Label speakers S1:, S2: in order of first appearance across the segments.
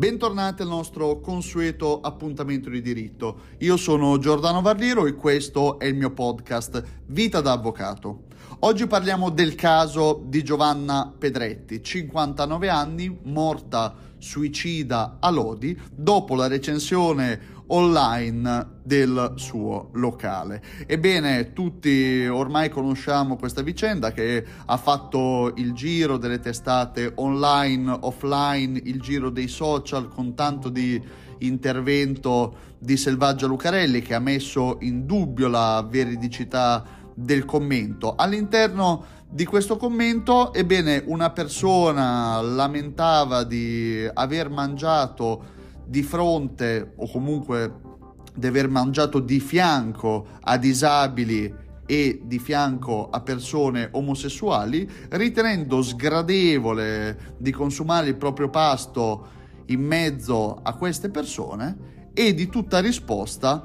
S1: Bentornati al nostro consueto appuntamento di diritto. Io sono Giordano Varliero e questo è il mio podcast Vita da Avvocato. Oggi parliamo del caso di Giovanna Pedretti, 59 anni, morta suicida a Lodi dopo la recensione online del suo locale. Ebbene, tutti ormai conosciamo questa vicenda che ha fatto il giro delle testate online, offline, il giro dei social con tanto di intervento di Selvaggia Lucarelli che ha messo in dubbio la veridicità del commento. All'interno di questo commento, ebbene, una persona lamentava di aver mangiato di fronte o comunque di aver mangiato di fianco a disabili e di fianco a persone omosessuali, ritenendo sgradevole di consumare il proprio pasto in mezzo a queste persone e di tutta risposta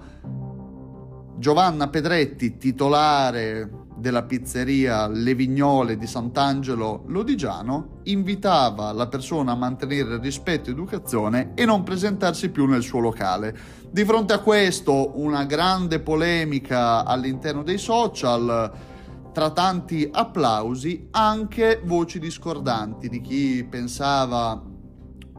S1: Giovanna Pedretti, titolare della pizzeria Le Vignole di Sant'Angelo Lodigiano invitava la persona a mantenere rispetto e educazione e non presentarsi più nel suo locale. Di fronte a questo una grande polemica all'interno dei social, tra tanti applausi anche voci discordanti di chi pensava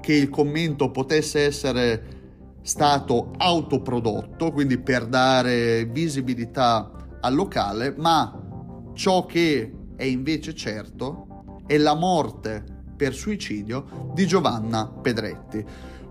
S1: che il commento potesse essere stato autoprodotto, quindi per dare visibilità al locale, ma Ciò che è invece certo è la morte per suicidio di Giovanna Pedretti.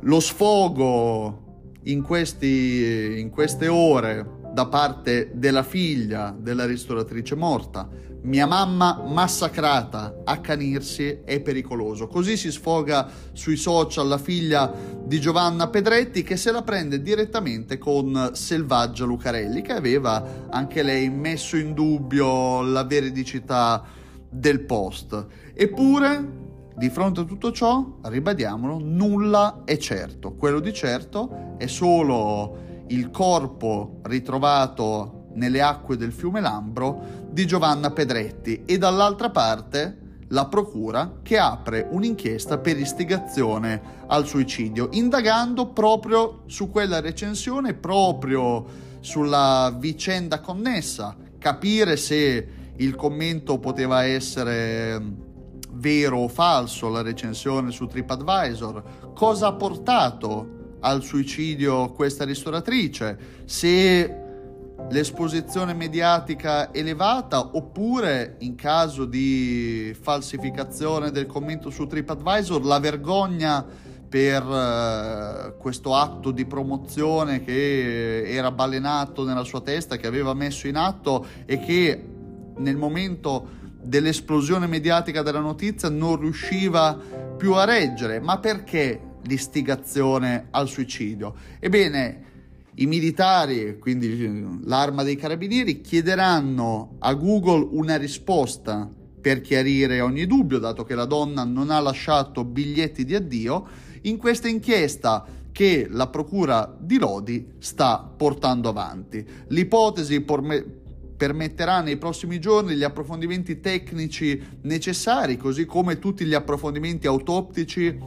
S1: Lo sfogo in, questi, in queste ore da parte della figlia della ristoratrice morta, mia mamma massacrata, accanirsi è pericoloso. Così si sfoga sui social la figlia di Giovanna Pedretti che se la prende direttamente con Selvaggia Lucarelli che aveva anche lei messo in dubbio la veridicità del post. Eppure di fronte a tutto ciò, ribadiamolo, nulla è certo. Quello di certo è solo il corpo ritrovato nelle acque del fiume Lambro di Giovanna Pedretti e dall'altra parte la procura che apre un'inchiesta per istigazione al suicidio, indagando proprio su quella recensione, proprio sulla vicenda connessa, capire se il commento poteva essere vero o falso, la recensione su TripAdvisor, cosa ha portato al suicidio questa ristoratrice, se l'esposizione mediatica elevata oppure in caso di falsificazione del commento su TripAdvisor la vergogna per uh, questo atto di promozione che era balenato nella sua testa, che aveva messo in atto e che nel momento dell'esplosione mediatica della notizia non riusciva più a reggere. Ma perché l'istigazione al suicidio? Ebbene, i militari, quindi l'arma dei carabinieri, chiederanno a Google una risposta per chiarire ogni dubbio, dato che la donna non ha lasciato biglietti di addio, in questa inchiesta che la procura di Lodi sta portando avanti. L'ipotesi porme- permetterà nei prossimi giorni gli approfondimenti tecnici necessari, così come tutti gli approfondimenti autoptici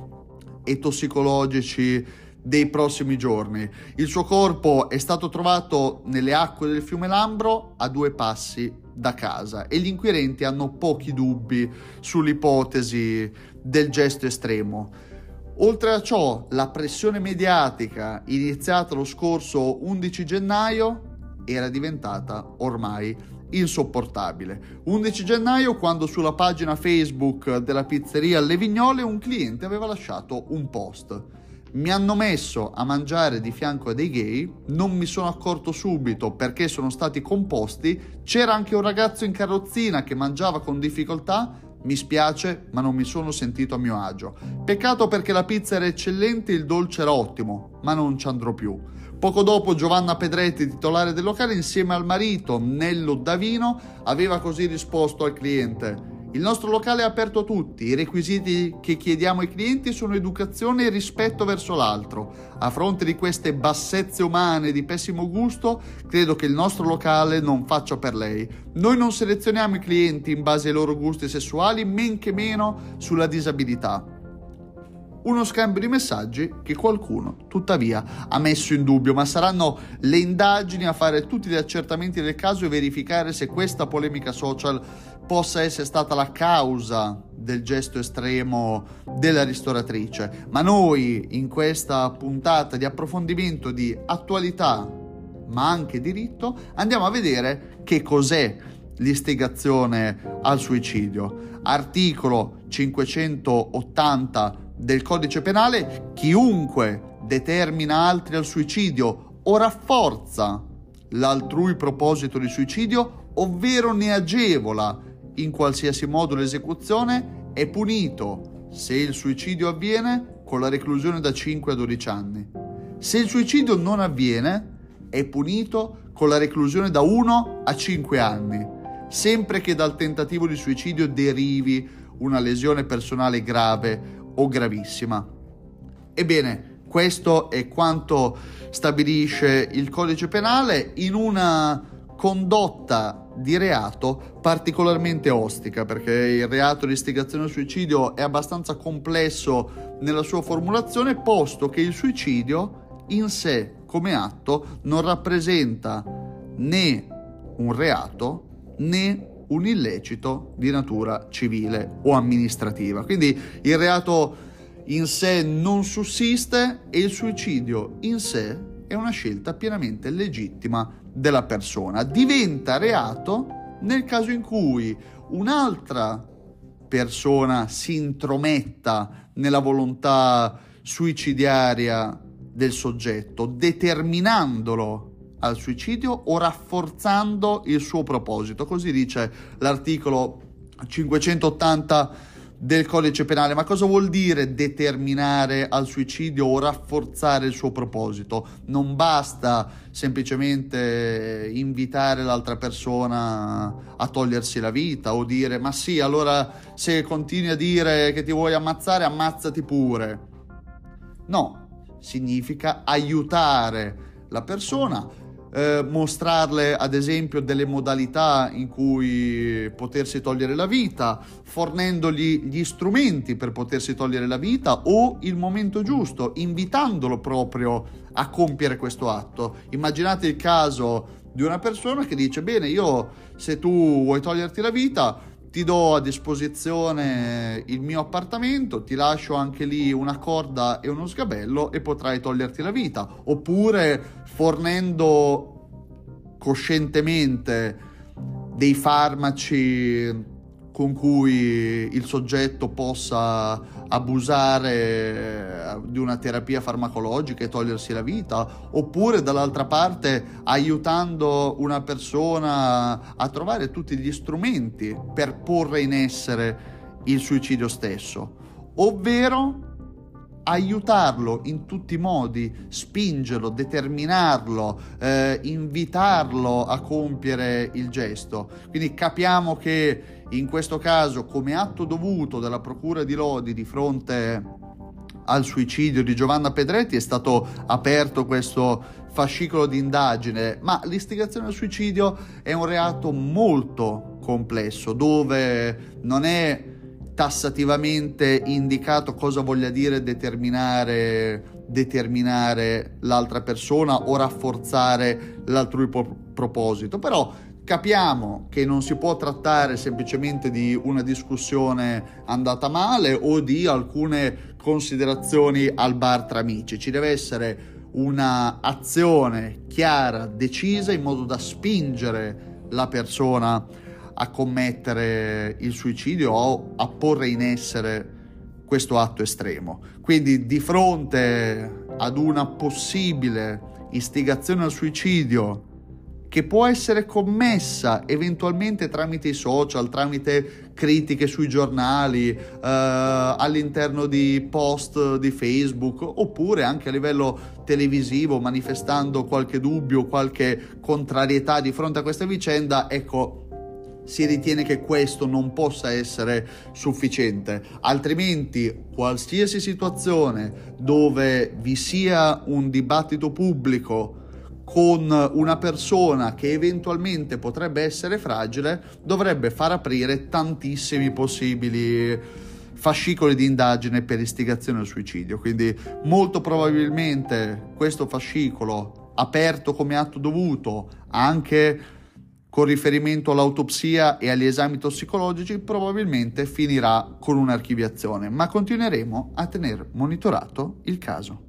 S1: e tossicologici dei prossimi giorni. Il suo corpo è stato trovato nelle acque del fiume Lambro a due passi da casa e gli inquirenti hanno pochi dubbi sull'ipotesi del gesto estremo. Oltre a ciò, la pressione mediatica iniziata lo scorso 11 gennaio era diventata ormai insopportabile. 11 gennaio, quando sulla pagina Facebook della pizzeria Le Vignole un cliente aveva lasciato un post mi hanno messo a mangiare di fianco a dei gay, non mi sono accorto subito perché sono stati composti, c'era anche un ragazzo in carrozzina che mangiava con difficoltà, mi spiace ma non mi sono sentito a mio agio. Peccato perché la pizza era eccellente il dolce era ottimo, ma non ci andrò più. Poco dopo Giovanna Pedretti, titolare del locale, insieme al marito Nello Davino, aveva così risposto al cliente il nostro locale è aperto a tutti, i requisiti che chiediamo ai clienti sono educazione e rispetto verso l'altro. A fronte di queste bassezze umane di pessimo gusto, credo che il nostro locale non faccia per lei. Noi non selezioniamo i clienti in base ai loro gusti sessuali, men che meno sulla disabilità. Uno scambio di messaggi che qualcuno tuttavia ha messo in dubbio, ma saranno le indagini a fare tutti gli accertamenti del caso e verificare se questa polemica social possa essere stata la causa del gesto estremo della ristoratrice. Ma noi in questa puntata di approfondimento di attualità, ma anche diritto, andiamo a vedere che cos'è l'istigazione al suicidio. Articolo 580 del codice penale, chiunque determina altri al suicidio o rafforza l'altrui proposito di suicidio, ovvero ne agevola in qualsiasi modo l'esecuzione, è punito, se il suicidio avviene, con la reclusione da 5 a 12 anni. Se il suicidio non avviene, è punito con la reclusione da 1 a 5 anni, sempre che dal tentativo di suicidio derivi una lesione personale grave o gravissima. Ebbene, questo è quanto stabilisce il codice penale in una condotta di reato particolarmente ostica, perché il reato di istigazione al suicidio è abbastanza complesso nella sua formulazione, posto che il suicidio in sé come atto non rappresenta né un reato né un illecito di natura civile o amministrativa. Quindi il reato in sé non sussiste e il suicidio in sé è una scelta pienamente legittima della persona. Diventa reato nel caso in cui un'altra persona si intrometta nella volontà suicidiaria del soggetto, determinandolo al suicidio o rafforzando il suo proposito. Così dice l'articolo 580 del codice penale. Ma cosa vuol dire determinare al suicidio o rafforzare il suo proposito? Non basta semplicemente invitare l'altra persona a togliersi la vita o dire ma sì, allora se continui a dire che ti vuoi ammazzare, ammazzati pure. No, significa aiutare la persona eh, mostrarle ad esempio delle modalità in cui potersi togliere la vita, fornendogli gli strumenti per potersi togliere la vita o il momento giusto, invitandolo proprio a compiere questo atto. Immaginate il caso di una persona che dice bene io se tu vuoi toglierti la vita ti do a disposizione il mio appartamento, ti lascio anche lì una corda e uno sgabello e potrai toglierti la vita. Oppure fornendo coscientemente dei farmaci con cui il soggetto possa abusare di una terapia farmacologica e togliersi la vita, oppure dall'altra parte aiutando una persona a trovare tutti gli strumenti per porre in essere il suicidio stesso, ovvero aiutarlo in tutti i modi, spingerlo, determinarlo, eh, invitarlo a compiere il gesto. Quindi capiamo che in questo caso, come atto dovuto della Procura di Lodi di fronte al suicidio di Giovanna Pedretti è stato aperto questo fascicolo di indagine, ma l'istigazione al suicidio è un reato molto complesso dove non è tassativamente indicato cosa voglia dire determinare, determinare l'altra persona o rafforzare l'altrui pro- proposito, però capiamo che non si può trattare semplicemente di una discussione andata male o di alcune considerazioni al bar tra amici, ci deve essere una azione chiara, decisa in modo da spingere la persona a commettere il suicidio o a porre in essere questo atto estremo. Quindi di fronte ad una possibile istigazione al suicidio che può essere commessa eventualmente tramite i social, tramite critiche sui giornali, eh, all'interno di post di Facebook, oppure anche a livello televisivo, manifestando qualche dubbio, qualche contrarietà di fronte a questa vicenda, ecco, si ritiene che questo non possa essere sufficiente, altrimenti qualsiasi situazione dove vi sia un dibattito pubblico con una persona che eventualmente potrebbe essere fragile dovrebbe far aprire tantissimi possibili fascicoli di indagine per istigazione al suicidio. Quindi molto probabilmente questo fascicolo aperto come atto dovuto, anche con riferimento all'autopsia e agli esami tossicologici, probabilmente finirà con un'archiviazione, ma continueremo a tenere monitorato il caso.